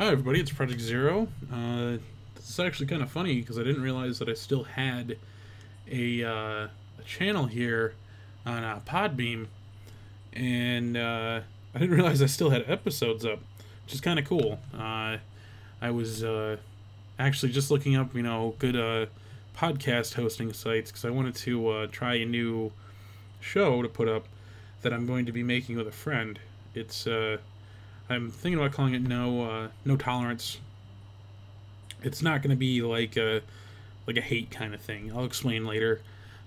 Hi, everybody. It's Project Zero. Uh, this is actually kind of funny because I didn't realize that I still had a, uh, a channel here on uh, Podbean, and uh, I didn't realize I still had episodes up, which is kind of cool. Uh, I was uh, actually just looking up, you know, good podcast hosting sites because I wanted to try a new show to put up that I'm going to be making with a friend. It's I'm thinking about calling it no uh, no tolerance. It's not going to be like a like a hate kind of thing. I'll explain later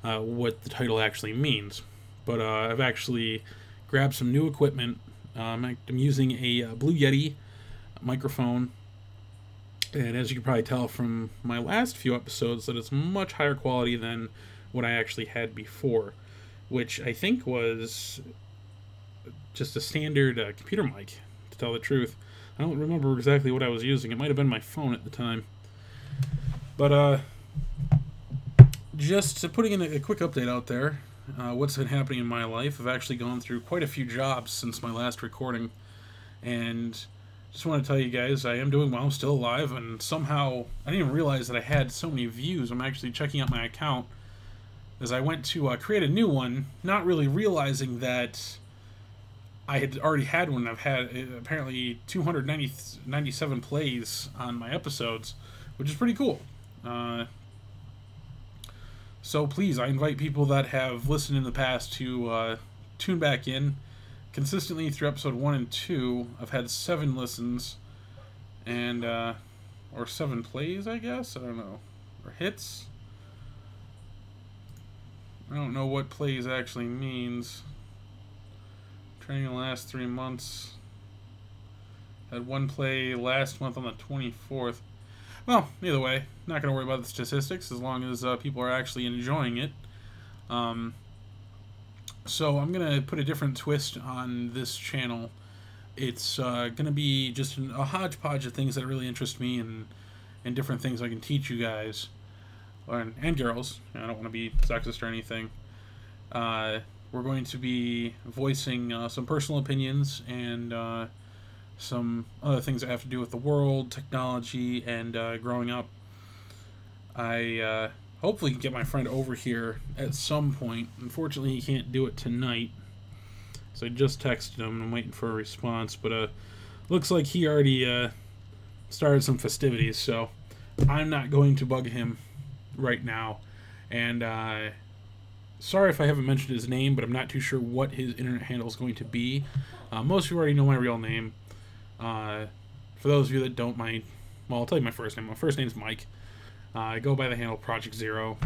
uh, what the title actually means. But uh, I've actually grabbed some new equipment. Um, I'm using a uh, Blue Yeti microphone, and as you can probably tell from my last few episodes, that it's much higher quality than what I actually had before, which I think was just a standard uh, computer mic tell the truth. I don't remember exactly what I was using. It might have been my phone at the time. But uh, just putting in a, quick update out there. Uh, what's been happening in my life? I've actually gone through quite a few jobs since my last recording, and just want to tell you guys I am doing well. I'm still alive, and somehow I didn't even realize that I had so many views. I'm actually checking out my account as I went to uh, create a new one, not really realizing that I had already had one. I've had uh, apparently 297 plays on my episodes, which is pretty cool. Uh, so please, I invite people that have listened in the past to uh, tune back in. Consistently through episode one and two, I've had seven listens, and uh, or seven plays, I guess. I don't know, or hits. I don't know what plays actually means. Training the last three months. Had one play last month on the 24th. Well, either way, not going to worry about the statistics as long as uh, people are actually enjoying it. Um, so I'm going to put a different twist on this channel. It's uh, going to be just a hodgepodge of things that really interest me and, and different things I can teach you guys. Or, and girls. I don't want to be sexist or anything. Uh, we're going to be voicing uh, some personal opinions and uh, some other things that have to do with the world, technology, and uh, growing up. I uh, hopefully can get my friend over here at some point. Unfortunately, he can't do it tonight. So I just texted him. I'm waiting for a response, but uh, looks like he already uh, started some festivities. So I'm not going to bug him right now, and sorry if I haven't mentioned his name, but I'm not too sure what his internet handle is going to be. Uh, most of you already know my real name. Uh, for those of you that don't mind, well, I'll tell you my first name. My first name is Mike. Uh, I go by the handle Project Zero.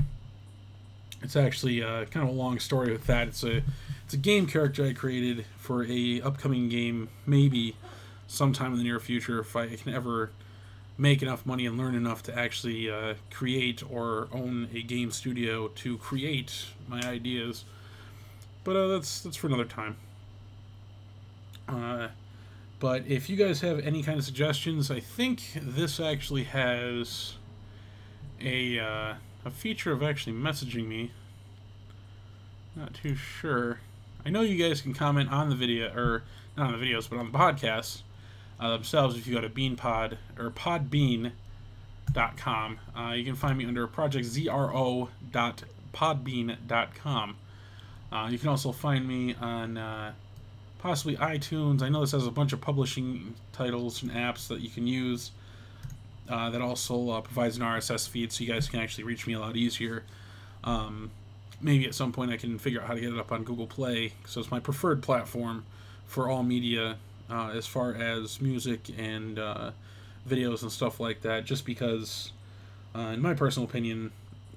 It's actually uh, kind of a long story with that. It's a it's a game character I created for a upcoming game, maybe sometime in the near future if I can ever make enough money and learn enough to actually uh, create or own a game studio to create my ideas. But uh, that's that's for another time. Uh, but if you guys have any kind of suggestions, I think this actually has a uh, a feature of actually messaging me. Not too sure. I know you guys can comment on the video or not on the videos, but on the podcast uh, themselves if you go to beanpod or podbean.com. Uh, you can find me under projectzro.podbean.com. Uh, you can also find me on uh, possibly iTunes. I know this has a bunch of publishing titles and apps that you can use. Uh, that also uh, provides an RSS feed, so you guys can actually reach me a lot easier. Um, maybe at some point I can figure out how to get it up on Google Play, so it's my preferred platform for all media uh, as far as music and uh, videos and stuff like that, just because, uh, in my personal opinion,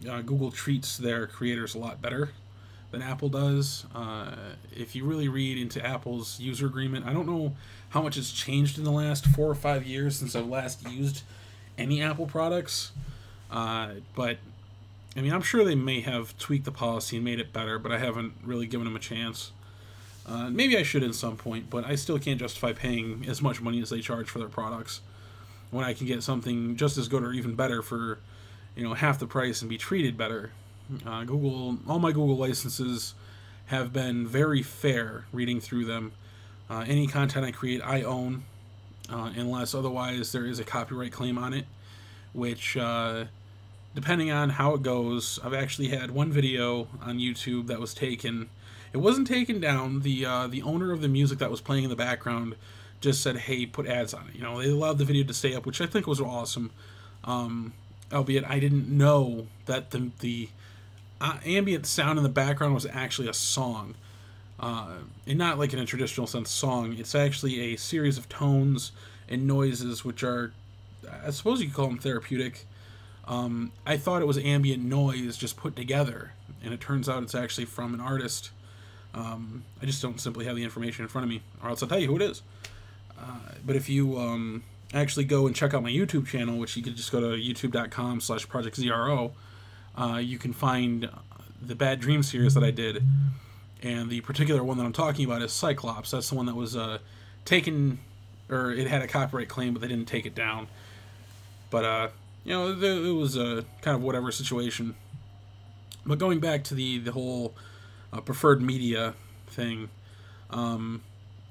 uh, Google treats their creators a lot better than Apple does. Uh, if you really read into Apple's user agreement, I don't know how much has changed in the last four or five years since I've last used any Apple products, but I mean, I'm sure they may have tweaked the policy and made it better, but I haven't really given them a chance. Uh, maybe I should at some point, but I still can't justify paying as much money as they charge for their products when I can get something just as good or even better for you know half the price and be treated better. Uh, Google, all my Google licenses have been very fair. Reading through them, uh, any content I create, I own, uh, unless otherwise there is a copyright claim on it, which, uh, depending on how it goes, I've actually had one video on YouTube that was taken. It wasn't taken down. The uh, the owner of the music that was playing in the background just said, "Hey, put ads on it." You know, they allowed the video to stay up, which I think was awesome. Um, albeit I didn't know that the the uh, ambient sound in the background was actually a song, uh, and not like in a traditional sense song. It's actually a series of tones and noises, which are, I suppose you could call them therapeutic. Um, I thought it was ambient noise just put together, and it turns out it's actually from an artist. Um, I just don't simply have the information in front of me, or else I'll tell you who it is. Uh, but if you um, actually go and check out my YouTube channel, which you could just go to youtube.com slash projectzro, uh, you can find the Bad Dream series that I did. And the particular one that I'm talking about is Cyclops. That's the one that was uh, taken, or it had a copyright claim, but they didn't take it down. But, uh, you know, it was a kind of whatever situation. But going back to the, the whole preferred media thing, um,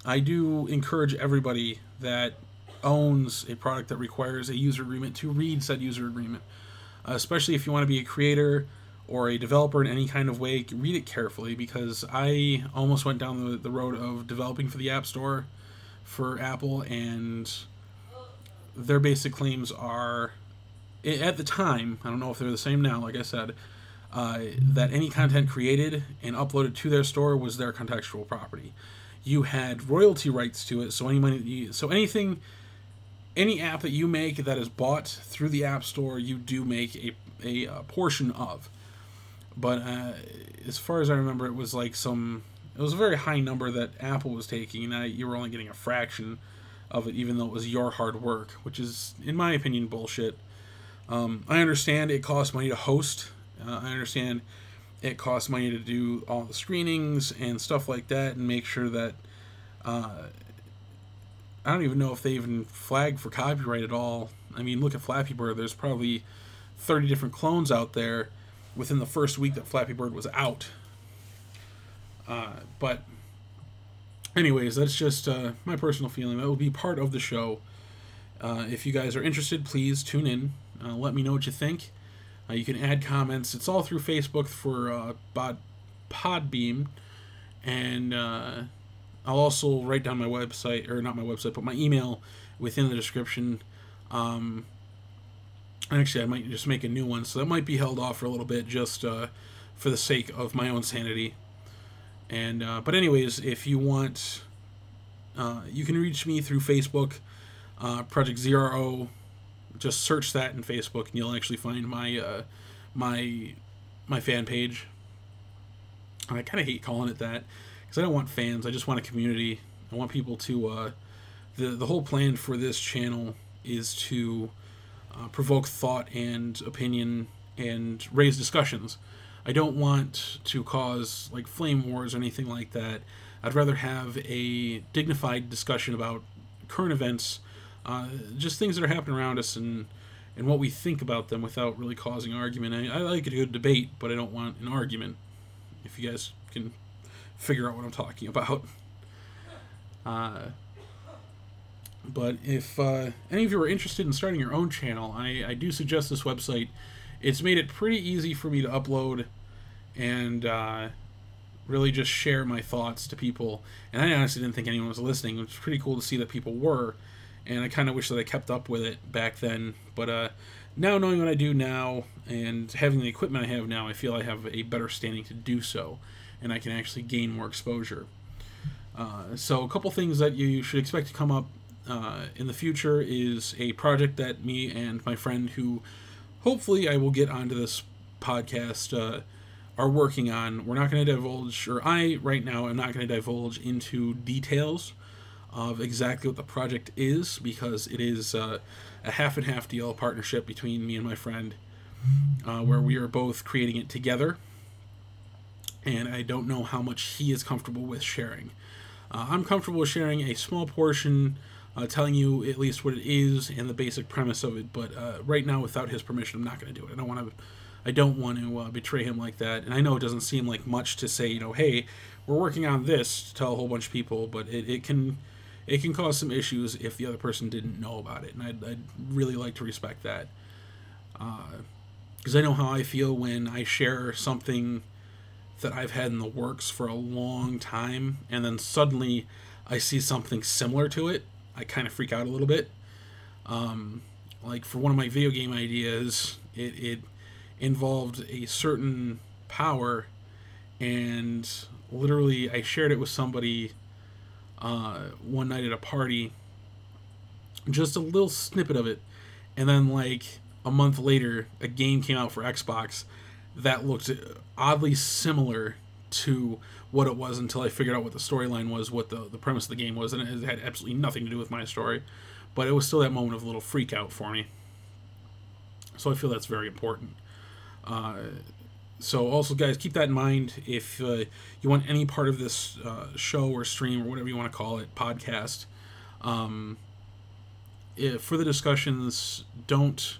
I do encourage everybody that owns a product that requires a user agreement to read said user agreement. Uh, especially if you want to be a creator or a developer in any kind of way, read it carefully because I almost went down the, the road of developing for the App Store for Apple, and their basic claims are at the time, I don't know if they're the same now, like I said, uh, that any content created and uploaded to their store was their contextual property. You had royalty rights to it, so any money, so anything any app that you make that is bought through the App Store, you do make a, a, a portion of. But uh, as far as I remember, it was like some. It was a very high number that Apple was taking, and you were only getting a fraction of it, even though it was your hard work, which is, in my opinion, bullshit. Um, I understand it costs money to host. Uh, I understand it costs money to do all the screenings and stuff like that, and make sure that uh, I don't even know if they even flag for copyright at all. I mean, look at Flappy Bird. There's probably 30 different clones out there within the first week that Flappy Bird was out. Uh, but, anyways, that's just uh, my personal feeling. That will be part of the show. Uh, if you guys are interested, please tune in. Uh, let me know what you think. Uh, you can add comments. It's all through Facebook for uh, Podbean. And I'll also write down my website, or not my website, but my email within the description. Um, actually, I might just make a new one, so that might be held off for a little bit, just uh, for the sake of my own sanity. And uh, but anyways, if you want, uh, you can reach me through Facebook, uh, Project Zero. Just search that in Facebook, and you'll actually find my uh, my my fan page. And I kind of hate calling it that because I don't want fans. I just want a community. I want people to. Uh, the the whole plan for this channel is to uh, provoke thought and opinion and raise discussions. I don't want to cause like flame wars or anything like that. I'd rather have a dignified discussion about current events, uh, just things that are happening around us and and what we think about them without really causing argument. I, I like a good debate, but I don't want an argument. If you guys can figure out what I'm talking about. Uh, but if uh, any of you are interested in starting your own channel, I, I do suggest this website. It's made it pretty easy for me to upload and uh, really just share my thoughts to people. And I honestly didn't think anyone was listening. It was pretty cool to see that people were. And I kind of wish that I kept up with it back then. But uh, now, knowing what I do now and having the equipment I have now, I feel I have a better standing to do so and I can actually gain more exposure. Uh, so, a couple things that you should expect to come up uh, in the future is a project that me and my friend, who hopefully I will get onto this podcast, uh, are working on. We're not going to divulge, or I right now am not going to divulge into details of exactly what the project is because it is uh, a half and half deal partnership between me and my friend, uh, where we are both creating it together and I don't know how much he is comfortable with sharing. Uh, I'm comfortable sharing a small portion, uh, telling you at least what it is and the basic premise of it. But uh, right now, without his permission, I'm not going to do it. I don't want to. I don't want to uh, betray him like that. And I know it doesn't seem like much to say, you know, hey, we're working on this to tell a whole bunch of people, but it, it can it can cause some issues if the other person didn't know about it, and I'd, I'd really like to respect that. Because uh, I know how I feel when I share something that I've had in the works for a long time, and then suddenly I see something similar to it. I kind of freak out a little bit. Um, like for one of my video game ideas, it, it involved a certain power, and literally I shared it with somebody uh, one night at a party, just a little snippet of it, and then like a month later, a game came out for Xbox that looked oddly similar to what it was until I figured out what the storyline was, what the, the premise of the game was, and it had absolutely nothing to do with my story. But it was still that moment of a little freak out for me. So I feel that's very important. Uh, so also, guys, keep that in mind. If uh, you want any part of this uh, show or stream or whatever you want to call it, podcast, um, if, for the discussions, don't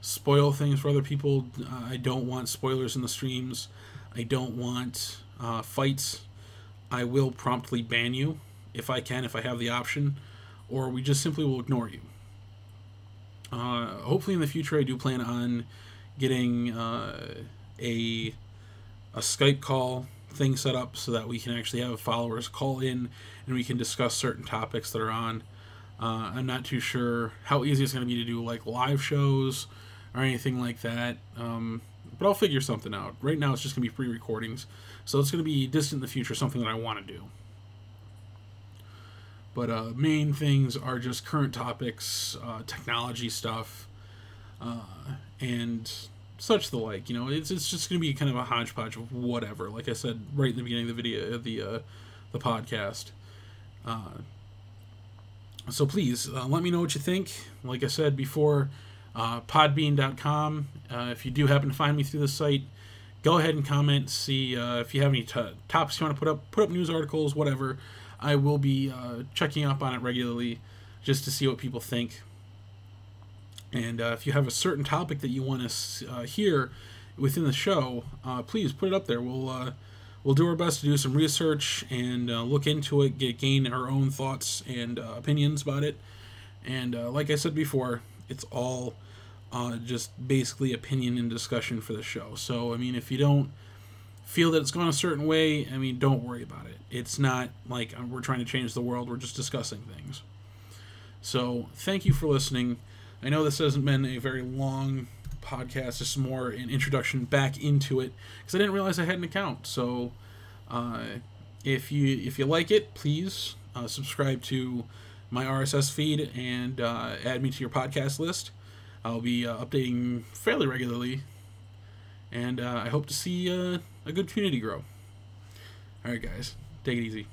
spoil things for other people. Uh, I don't want spoilers in the streams. I don't want uh, fights. I will promptly ban you if I can, if I have the option, or we just simply will ignore you. Uh, hopefully, in the future, I do plan on getting uh, a a Skype call thing set up so that we can actually have followers call in and we can discuss certain topics that are on. Uh, I'm not too sure how easy it's going to be to do like live shows or anything like that. Um, but I'll figure something out. Right now, it's just going to be pre recordings. So it's going to be distant in the future, something that I want to do. But uh, main things are just current topics, uh, technology stuff, uh, and such the like. You know, it's, it's just going to be kind of a hodgepodge of whatever. Like I said right in the beginning of the video, the uh, the podcast. Uh, so please uh, let me know what you think. Like I said before, uh, podbean.com. Uh, if you do happen to find me through the site, go ahead and comment. See uh, if you have any t- topics you want to put up, put up news articles, whatever. I will be uh, checking up on it regularly just to see what people think. And uh, if you have a certain topic that you want to uh, hear within the show, uh, please put it up there. We'll uh, we'll do our best to do some research and uh, look into it, get gain our own thoughts and uh, opinions about it. And like I said before, it's all just basically opinion and discussion for the show. So I mean, if you don't feel that it's gone a certain way, I mean, don't worry about it. It's not like we're trying to change the world. We're just discussing things. So thank you for listening. I know this hasn't been a very long podcast, just more an introduction back into it because I didn't realize I had an account. So, uh, if you if you like it, please uh, subscribe to my RSS feed and uh, add me to your podcast list. I'll be uh, updating fairly regularly, and uh, I hope to see uh, a good community grow. All right, guys, take it easy.